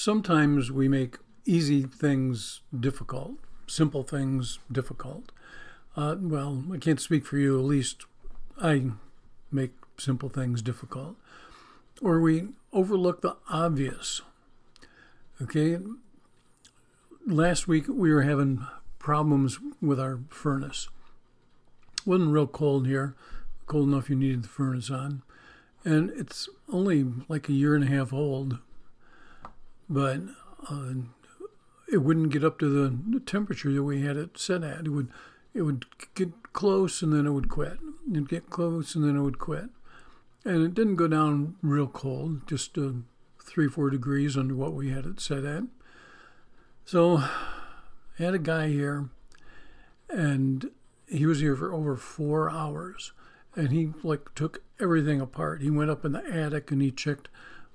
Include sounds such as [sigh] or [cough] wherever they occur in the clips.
Sometimes we make easy things difficult, simple things difficult. Uh, well, I can't speak for you, at least I make simple things difficult. Or we overlook the obvious. Okay? Last week we were having problems with our furnace. It wasn't real cold here, cold enough you needed the furnace on. And it's only like a year and a half old, but uh, it wouldn't get up to the temperature that we had it set at. It would it would get close and then it would quit. It'd get close and then it would quit. And it didn't go down real cold, just uh, three, four degrees under what we had it set at. So I had a guy here, and he was here for over four hours. And he like took everything apart. He went up in the attic and he checked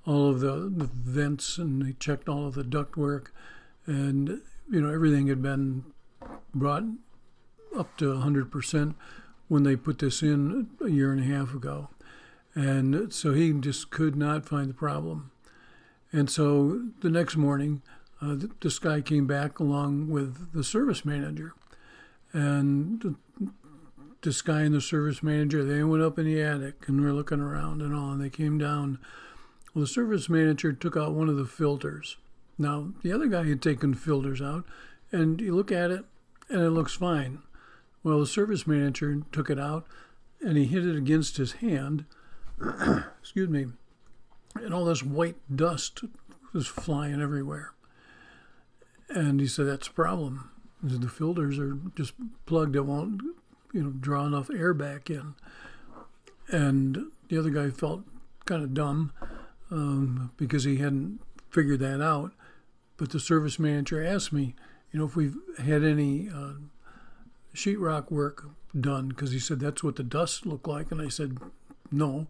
all of the, the vents and they checked all of the ductwork, and you know everything had been brought up to 100% when they put this in a year and a half ago. And so he just could not find the problem. And so the next morning, uh, this guy came back along with the service manager. And this guy and the service manager, they went up in the attic and were looking around and all, and they came down. Well, the service manager took out one of the filters. Now, the other guy had taken filters out, and you look at it, and it looks fine. Well, the service manager took it out and he hit it against his hand. [coughs] Excuse me. And all this white dust was flying everywhere. And he said, That's a problem. Said, the filters are just plugged. It won't, you know, draw enough air back in. And the other guy felt kind of dumb um, because he hadn't figured that out. But the service manager asked me, you know, if we've had any uh, sheetrock work done because he said that's what the dust looked like, and I said no.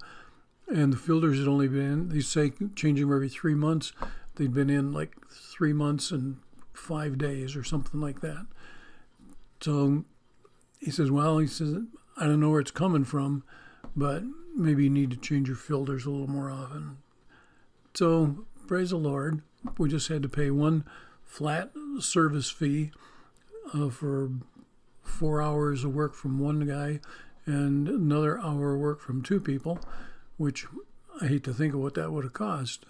And the filters had only been they say changing every three months. They'd been in like three months and five days or something like that. So he says, well, he says I don't know where it's coming from, but maybe you need to change your filters a little more often. So praise the Lord, we just had to pay one flat service fee uh, for four hours of work from one guy and another hour of work from two people, which I hate to think of what that would have cost.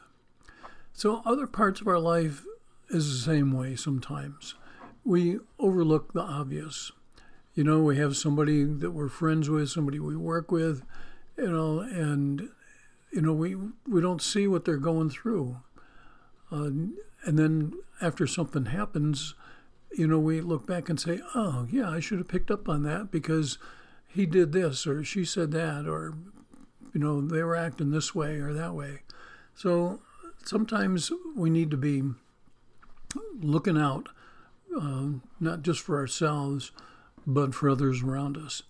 So, other parts of our life is the same way sometimes. We overlook the obvious. You know, we have somebody that we're friends with, somebody we work with, you know, and, you know, we, we don't see what they're going through. Uh, and then after something happens, you know, we look back and say, oh, yeah, I should have picked up on that because he did this or she said that or, you know, they were acting this way or that way. So sometimes we need to be looking out, uh, not just for ourselves, but for others around us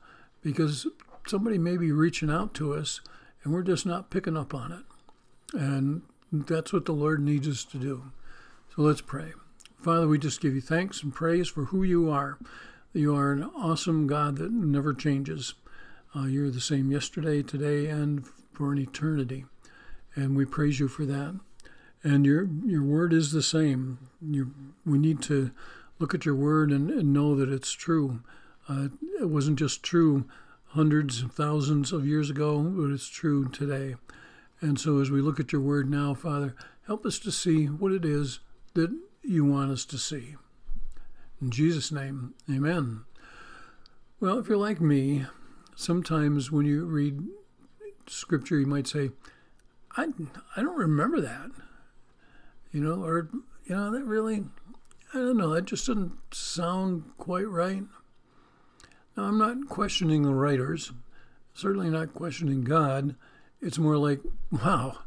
because somebody may be reaching out to us and we're just not picking up on it. And that's what the Lord needs us to do. So let's pray. Father, we just give you thanks and praise for who you are. You are an awesome God that never changes. Uh, you're the same yesterday, today, and for an eternity. And we praise you for that. And your your word is the same. You, we need to look at your word and, and know that it's true. Uh, it wasn't just true hundreds of thousands of years ago, but it's true today. And so as we look at your word now, Father, help us to see what it is that you want us to see. In Jesus' name, amen. Well, if you're like me, sometimes when you read scripture, you might say, I, I don't remember that. You know, or, you know, that really, I don't know, that just doesn't sound quite right. Now, I'm not questioning the writers, certainly not questioning God. It's more like, wow,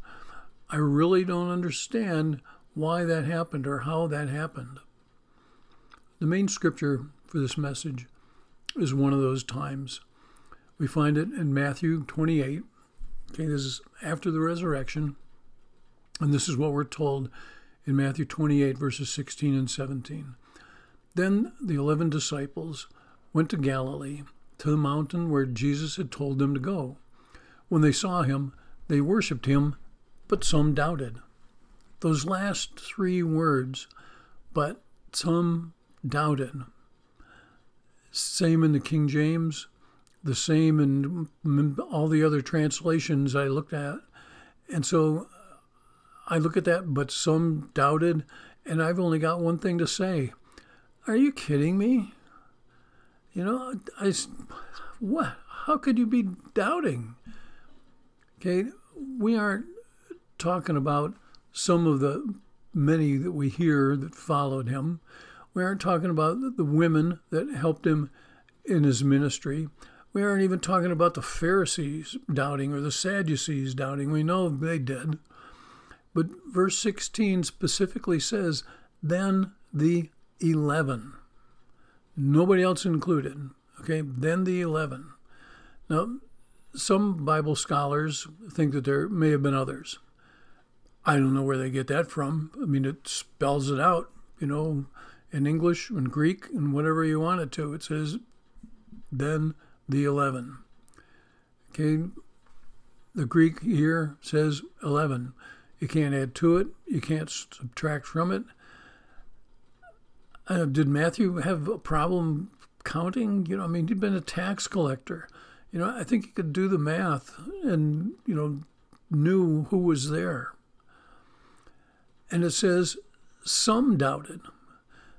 I really don't understand why that happened or how that happened. The main scripture for this message is one of those times. We find it in Matthew 28. Okay, this is after the resurrection. And this is what we're told in Matthew 28, verses 16 and 17. Then the eleven disciples went to Galilee, to the mountain where Jesus had told them to go. When they saw him, they worshipped him, but some doubted. those last three words, but some doubted. Same in the King James, the same in all the other translations I looked at. And so I look at that, but some doubted, and I've only got one thing to say. Are you kidding me? You know, I, what? How could you be doubting? Okay, we aren't talking about some of the many that we hear that followed him. We aren't talking about the women that helped him in his ministry. We aren't even talking about the Pharisees doubting or the Sadducees doubting. We know they did. But verse 16 specifically says, Then the 11. Nobody else included. Okay, then the 11. Now, some Bible scholars think that there may have been others. I don't know where they get that from. I mean, it spells it out, you know, in English and Greek and whatever you want it to. It says, then the 11. Okay, the Greek here says 11. You can't add to it, you can't subtract from it. Uh, did Matthew have a problem counting? You know, I mean, he'd been a tax collector. You know, I think he could do the math and, you know, knew who was there. And it says, some doubted.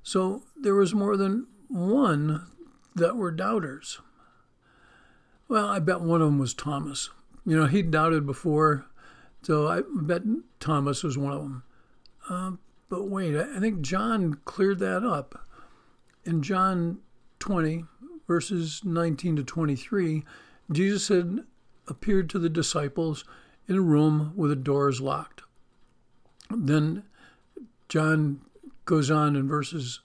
So there was more than one that were doubters. Well, I bet one of them was Thomas. You know, he doubted before, so I bet Thomas was one of them. Uh, but wait, I think John cleared that up. In John 20, verses 19 to 23, Jesus had appeared to the disciples in a room with the doors locked. Then John goes on in verses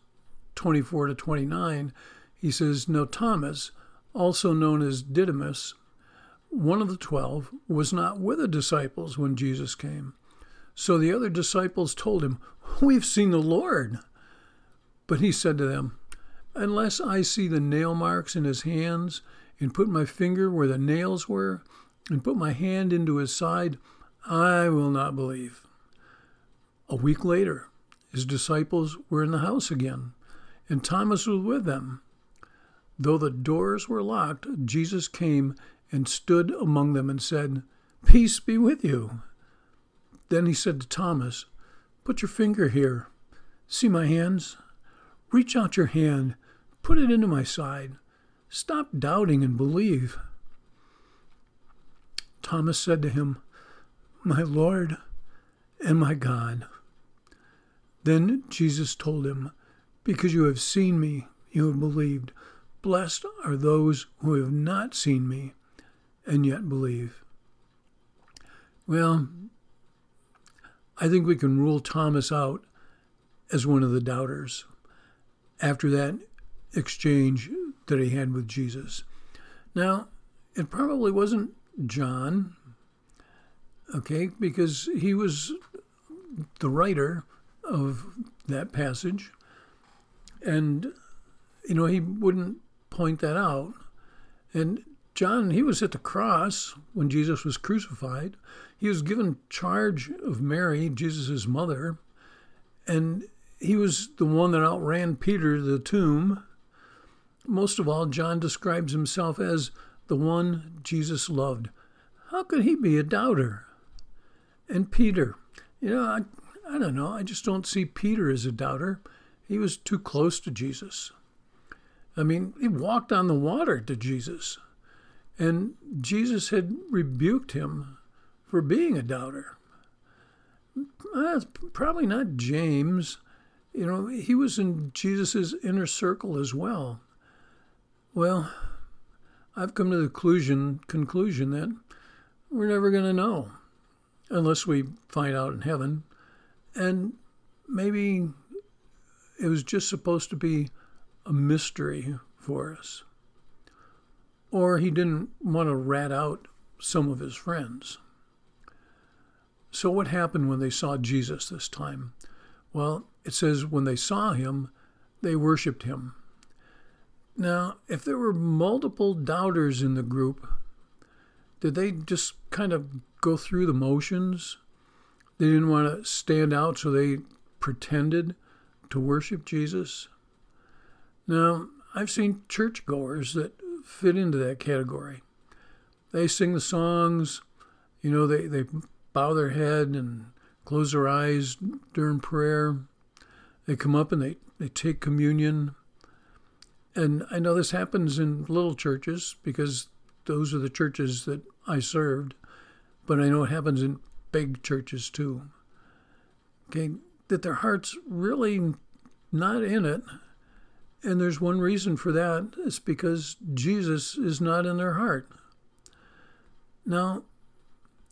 24 to 29. He says, Now Thomas, also known as Didymus, one of the twelve, was not with the disciples when Jesus came. So the other disciples told him, We've seen the Lord. But he said to them, Unless I see the nail marks in his hands, and put my finger where the nails were, and put my hand into his side, I will not believe. A week later, his disciples were in the house again, and Thomas was with them. Though the doors were locked, Jesus came and stood among them and said, Peace be with you. Then he said to Thomas, Put your finger here. See my hands? Reach out your hand. Put it into my side. Stop doubting and believe. Thomas said to him, My Lord and my God. Then Jesus told him, Because you have seen me, you have believed. Blessed are those who have not seen me and yet believe. Well, I think we can rule Thomas out as one of the doubters after that exchange that he had with Jesus. Now, it probably wasn't John, okay, because he was the writer of that passage. And, you know, he wouldn't point that out. And John, he was at the cross when Jesus was crucified. He was given charge of Mary, Jesus' mother, and he was the one that outran Peter to the tomb. Most of all, John describes himself as the one Jesus loved. How could he be a doubter? And Peter, you know, I, I don't know. I just don't see Peter as a doubter. He was too close to Jesus. I mean, he walked on the water to Jesus. And Jesus had rebuked him for being a doubter. Probably not James. You know, he was in Jesus' inner circle as well. Well, I've come to the conclusion, conclusion that we're never going to know unless we find out in heaven. And maybe it was just supposed to be a mystery for us. Or he didn't want to rat out some of his friends. So, what happened when they saw Jesus this time? Well, it says when they saw him, they worshiped him. Now, if there were multiple doubters in the group, did they just kind of go through the motions? They didn't want to stand out, so they pretended to worship Jesus. Now, I've seen churchgoers that fit into that category. They sing the songs, you know, they, they bow their head and close their eyes during prayer. They come up and they, they take communion. And I know this happens in little churches because those are the churches that I served, but I know it happens in big churches too. Okay, that their heart's really not in it. And there's one reason for that. It's because Jesus is not in their heart. Now,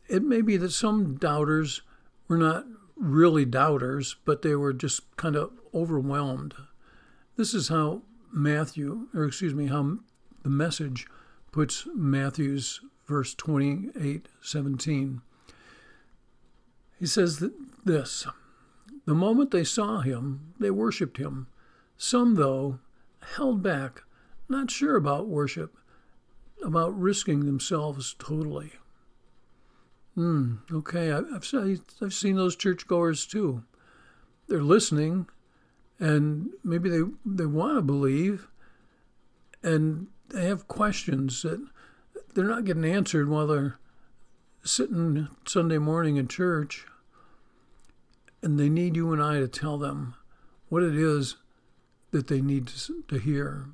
it may be that some doubters were not really doubters, but they were just kind of overwhelmed. This is how Matthew, or excuse me, how the message puts Matthew's verse 28 17. He says that this The moment they saw him, they worshiped him. Some, though, held back, not sure about worship, about risking themselves totally. Hmm, okay, I've, I've seen those churchgoers too. They're listening, and maybe they, they want to believe, and they have questions that they're not getting answered while they're sitting Sunday morning in church. And they need you and I to tell them what it is that they need to, hear.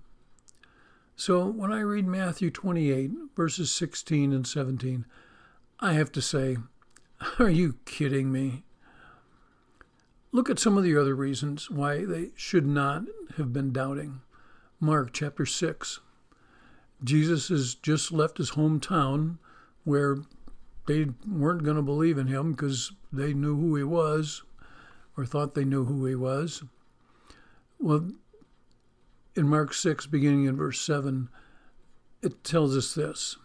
So when I read Matthew 28, verses 16 and 17, I have to say, [laughs] are you kidding me? Look at some of the other reasons why they should not have been doubting. Mark chapter 6, Jesus has just left his hometown where they weren't going to believe in him because they knew who he was or thought they knew who he was. Well, in Mark 6, beginning in verse 7, it tells us this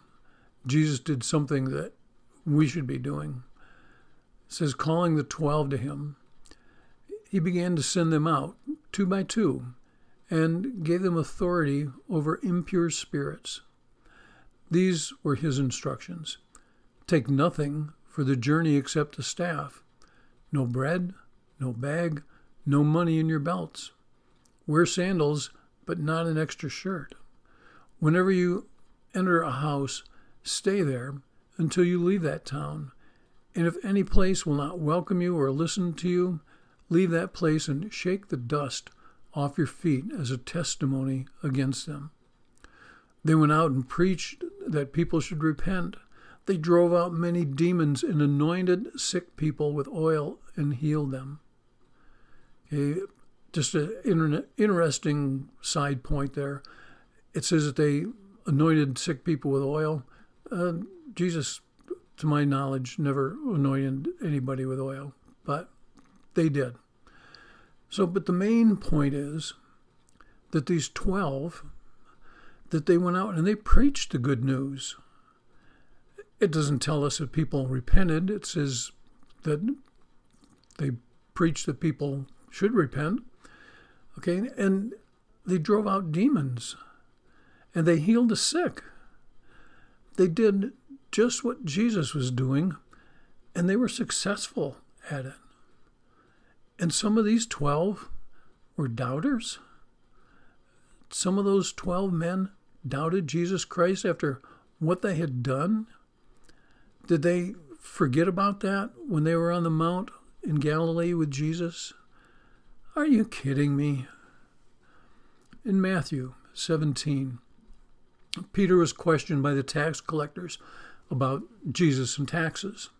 Jesus did something that we should be doing. It says, calling the twelve to him, he began to send them out two by two and gave them authority over impure spirits. These were his instructions Take nothing for the journey except a staff, no bread, no bag, no money in your belts. Wear sandals, but not an extra shirt. Whenever you enter a house, stay there until you leave that town. And if any place will not welcome you or listen to you, leave that place and shake the dust off your feet as a testimony against them. They went out and preached that people should repent. They drove out many demons and anointed sick people with oil and healed them. Okay, just an interesting side point there. It says that they anointed sick people with oil. Uh, Jesus, to my knowledge, never anointed anybody with oil, but they did. So, but the main point is that these 12, that they went out and they preached the good news. It doesn't tell us that people repented. It says that they preached that people should repent. Okay, and they drove out demons and they healed the sick. They did just what Jesus was doing and they were successful at it. And some of these 12 were doubters. Some of those 12 men doubted Jesus Christ after what they had done. Did they forget about that when they were on the mount in Galilee with Jesus? Are you kidding me? In Matthew 17, Peter was questioned by the tax collectors about Jesus and taxes.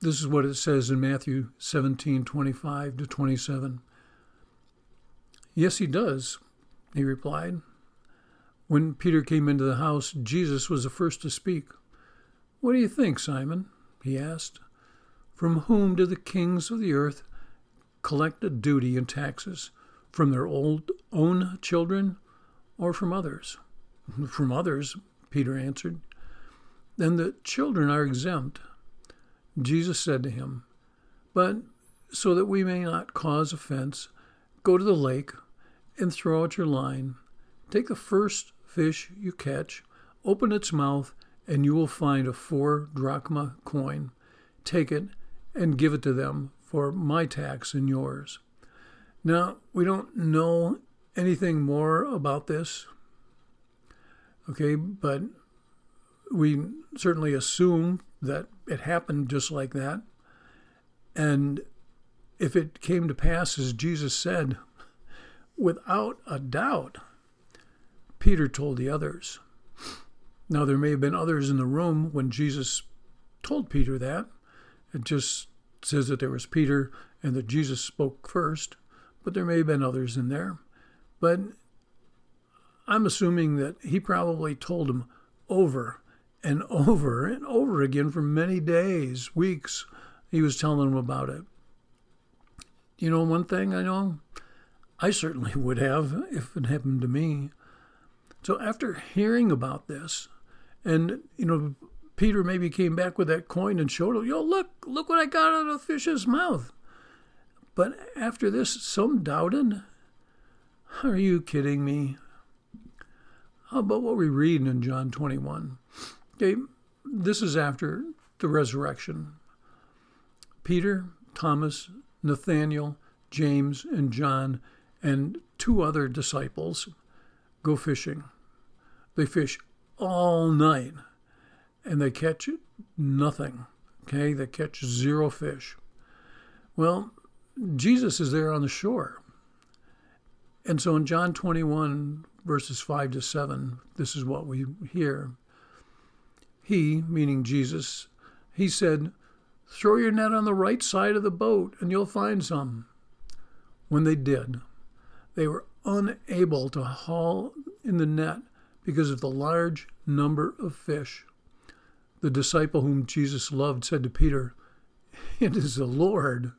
This is what it says in Matthew 17 25 to 27. Yes, he does, he replied. When Peter came into the house, Jesus was the first to speak. What do you think, Simon? he asked. From whom do the kings of the earth collect a duty and taxes? From their old, own children or from others? [laughs] From others, Peter answered. Then the children are exempt. Jesus said to him, But so that we may not cause offense, go to the lake and throw out your line. Take the first fish you catch, open its mouth, and you will find a four drachma coin. Take it and give it to them for my tax and yours. Now, we don't know anything more about this, okay, but we certainly assume that it happened just like that. And if it came to pass as Jesus said, without a doubt, Peter told the others. Now, there may have been others in the room when Jesus told Peter that. It just says that there was Peter and that Jesus spoke first, but there may have been others in there. But I'm assuming that he probably told them over and over and over again for many days, weeks. He was telling them about it. You know, one thing I know, I certainly [laughs] would have if it happened to me. So after hearing about this, and you know, Peter maybe came back with that coin and showed him, yo, look, look what I got out of the fish's mouth. But after this, some doubted. Are you kidding me? How about what we read in John 21? Okay, this is after the resurrection. Peter, Thomas, Nathaniel, James, and John, and two other disciples go fishing. They fish all night and they catch nothing. Okay, they catch zero fish. Well, Jesus is there on the shore. And so in John 21, verses 5 to 7, this is what we hear. He, meaning Jesus, he said, Throw your net on the right side of the boat and you'll find some. When they did, they were unable to haul in the net because of the large number of fish. The disciple whom Jesus loved said to Peter, It is the Lord.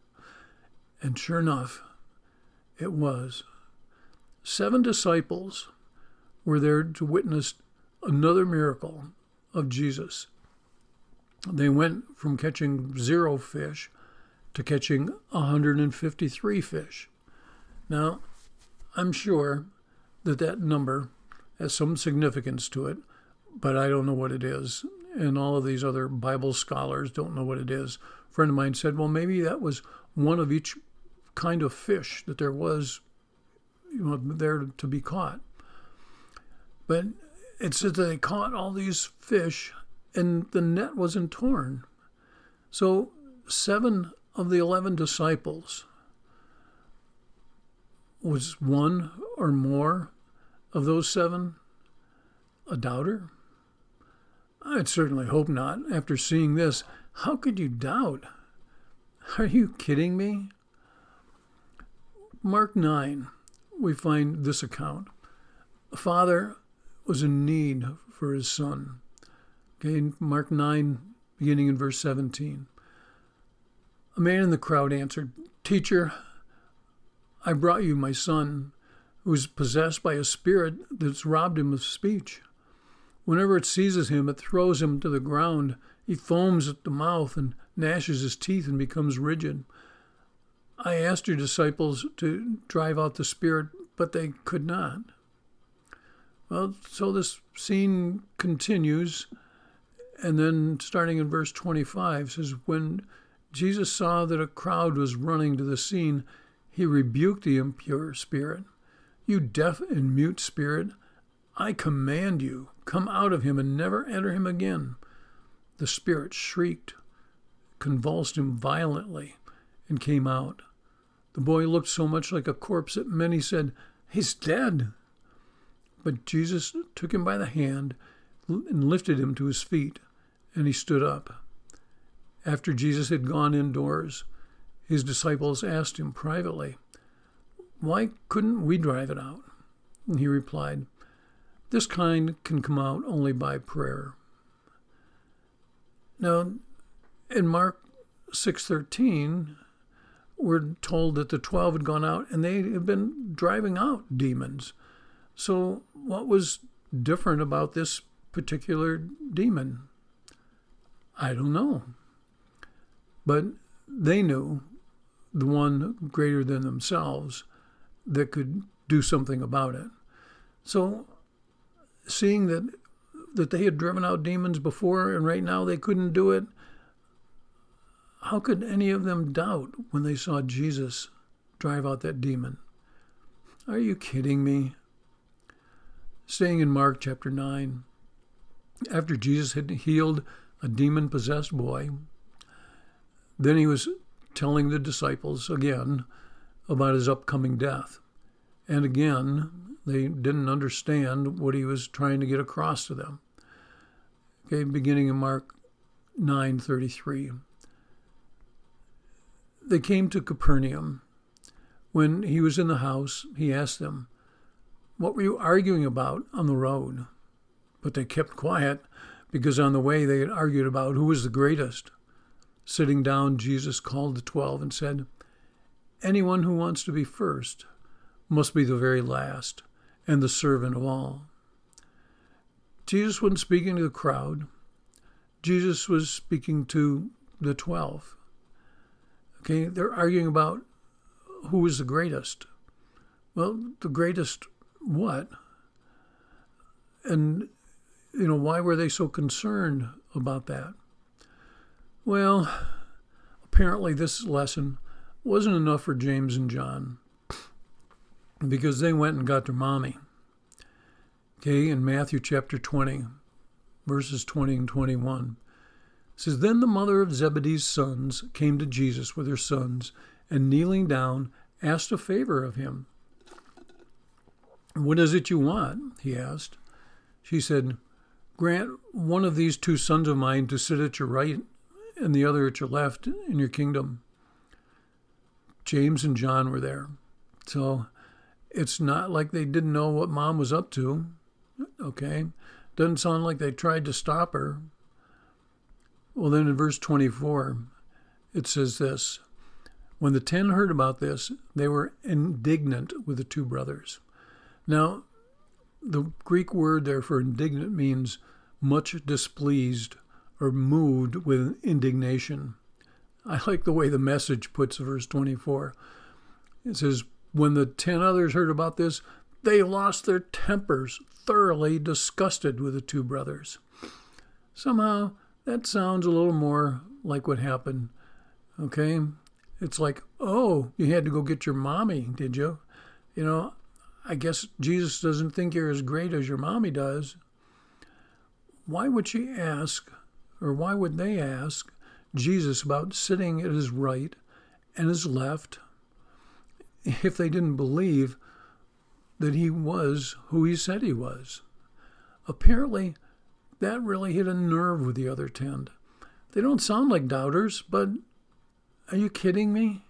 And sure enough, it was. Seven disciples were there to witness another miracle of Jesus. They went from catching zero fish to catching 153 fish. Now, I'm sure that that number has some significance to it, but I don't know what it is. And all of these other Bible scholars don't know what it is. A friend of mine said, well, maybe that was one of each kind of fish that there was you know, there to be caught. But it says that they caught all these fish and the net wasn't torn. So, seven of the 11 disciples was one or more of those seven a doubter? I'd certainly hope not. After seeing this, how could you doubt? Are you kidding me? Mark 9, we find this account. A father was in need for his son. Okay, Mark 9, beginning in verse 17. A man in the crowd answered, Teacher, I brought you my son who is possessed by a spirit that's robbed him of speech. Whenever it seizes him, it throws him to the ground. He foams at the mouth and gnashes his teeth and becomes rigid. I asked your disciples to drive out the spirit, but they could not. Well, so this scene continues, and then starting in verse 25 says, When Jesus saw that a crowd was running to the scene, he rebuked the impure spirit. You deaf and mute spirit, I command you, come out of him and never enter him again. The spirit shrieked, convulsed him violently, and came out. The boy looked so much like a corpse that many said, He's dead. But Jesus took him by the hand and lifted him to his feet, and he stood up. After Jesus had gone indoors, his disciples asked him privately, why couldn't we drive it out? And he replied, This kind can come out only by prayer. Now, in Mark 6:13, we're told that the 12 had gone out and they had been driving out demons. So, what was different about this particular demon? I don't know. But they knew the one greater than themselves that could do something about it. So, seeing that that they had driven out demons before and right now they couldn't do it, how could any of them doubt when they saw Jesus drive out that demon? Are you kidding me? Staying in Mark chapter 9, after Jesus had healed a demon possessed boy, then he was telling the disciples again about his upcoming death. And again, they didn't understand what he was trying to get across to them. Okay, beginning in Mark 9:33. They came to Capernaum. When he was in the house, he asked them, What were you arguing about on the road? But they kept quiet because on the way they had argued about who was the greatest. Sitting down, Jesus called the twelve and said, Anyone who wants to be first must be the very last and the servant of all. Jesus wasn't speaking to the crowd. Jesus was speaking to the twelve. Okay, they're arguing about who is the greatest. Well, the greatest what? And, you know, why were they so concerned about that? Well, apparently this lesson wasn't enough for James and John because they went and got their mommy. Okay, in Matthew chapter 20, verses 20 and 21. says, Then the mother of Zebedee's sons came to Jesus with her sons, and kneeling down, asked a favor of him. What is it you want? he asked. She said, Grant one of these two sons of mine to sit at your right and the other at your left in your kingdom. James and John were there. So it's not like they didn't know what mom was up to. Okay. Doesn't sound like they tried to stop her. Well, then in verse 24, it says this When the ten heard about this, they were indignant with the two brothers. Now, the Greek word there for indignant means much displeased or moved with indignation. I like the way the message puts verse 24. It says, When the ten others heard about this, they lost their tempers, thoroughly disgusted with the two brothers. Somehow, that sounds a little more like what happened. Okay? It's like, oh, you had to go get your mommy, did you? You know, I guess Jesus doesn't think you're as great as your mommy does. Why would she ask, or why would they ask Jesus about sitting at his right and his left if they didn't believe that he was who he said he was? Apparently, that really hit a nerve with the other ten. They don't sound like doubters, but are you kidding me?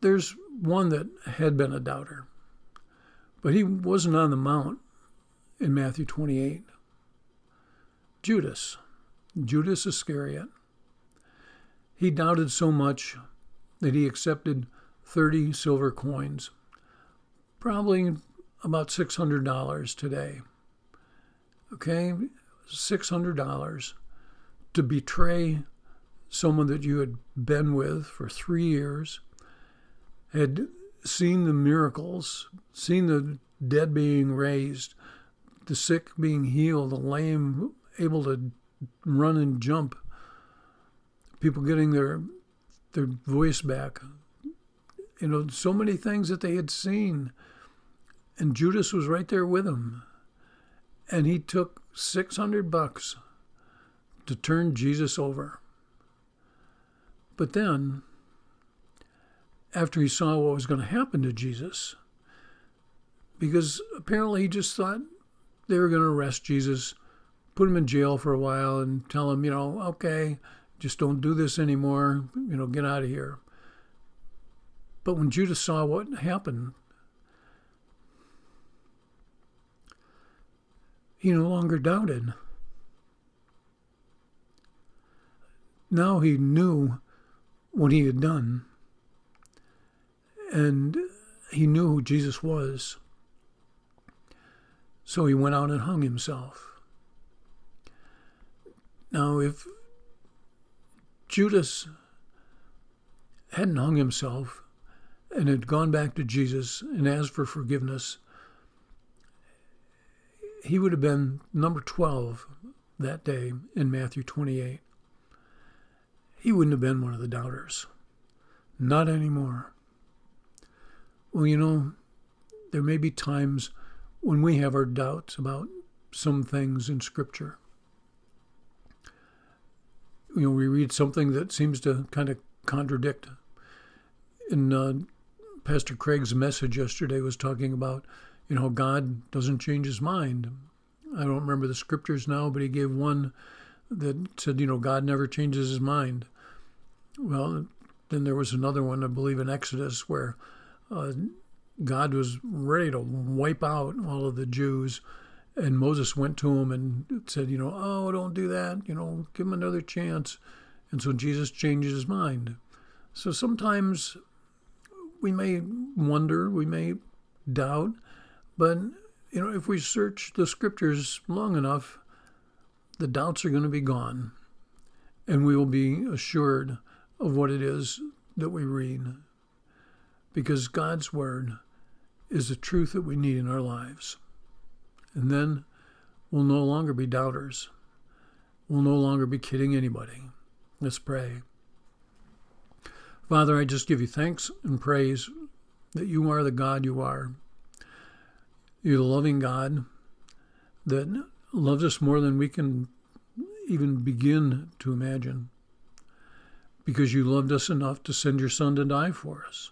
There's one that had been a doubter, but he wasn't on the mount in Matthew 28. Judas, Judas Iscariot. He doubted so much that he accepted 30 silver coins, probably about $600 today. Okay, $600 to betray someone that you had been with for three years had seen the miracles, seen the dead being raised, the sick being healed, the lame able to run and jump, people getting their their voice back. You know, so many things that they had seen. And Judas was right there with them. And he took 600 bucks to turn Jesus over. But then after he saw what was going to happen to Jesus, because apparently he just thought they were going to arrest Jesus, put him in jail for a while, and tell him, you know, okay, just don't do this anymore, you know, get out of here. But when Judas saw what happened, he no longer doubted. Now he knew what he had done and he knew who Jesus was. So he went out and hung himself. Now, if Judas hadn't hung himself and had gone back to Jesus and asked for forgiveness, he would have been number 12 that day in Matthew 28. he wouldn't have been one of the doubters. Not anymore. Well, you know, there may be times when we have our doubts about some things in Scripture. You know, we read something that seems to kind of contradict. In uh, Pastor Craig's message yesterday was talking about, you know, God doesn't change his mind. I don't remember the scriptures now, but he gave one that said, you know, God never changes his mind. Well, then there was another one, I believe, in Exodus where uh, God was ready to wipe out all of the Jews. And Moses went to him and said, you know, oh, don't do that. You know, give him another chance. And so Jesus changes his mind. So sometimes we may wonder, we may doubt, but you know, if we search the scriptures long enough, the doubts are going to be gone, and we will be assured of what it is that we read. Because God's Word is the truth that we need in our lives. And then we'll no longer be doubters. We'll no longer be kidding anybody. Let's pray. Father, I just give you thanks and praise that you are the God you are. You're the loving God that loves us more than we can even begin to imagine because you loved us enough to send your son to die for us.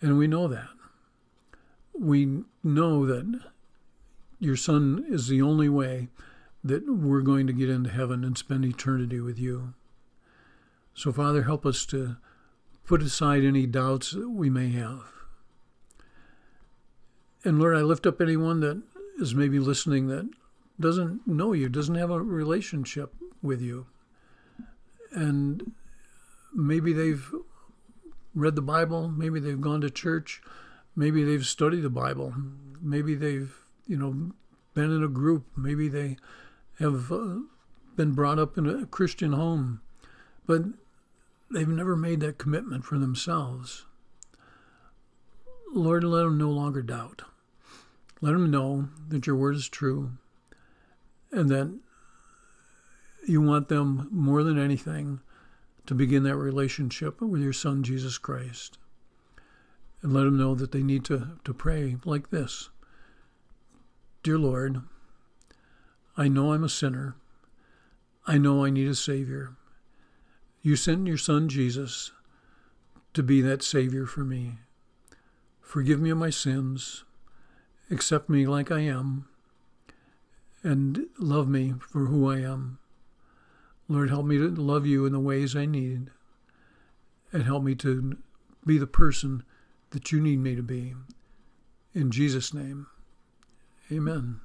And we know that. We know that your son is the only way that we're going to get into heaven and spend eternity with you. So, Father, help us to put aside any doubts that we may have. And Lord, I lift up anyone that is maybe listening that doesn't know you, doesn't have a relationship with you. And maybe they've read the Bible, maybe they've gone to church, maybe they've studied the Bible, maybe they've, you know, been in a group, maybe they have uh, been brought up in a Christian home, but they've never made that commitment for themselves. Lord, let them no longer doubt. Let them know that your word is true and that you want them more than anything to begin that relationship with your son, Jesus Christ. And let them know that they need to, to pray like this Dear Lord, I know I'm a sinner. I know I need a Savior. You sent your Son Jesus to be that Savior for me. Forgive me of my sins. Accept me like I am. And love me for who I am. Lord, help me to love you in the ways I need. And help me to be the person that you need me to be. In Jesus' name, amen.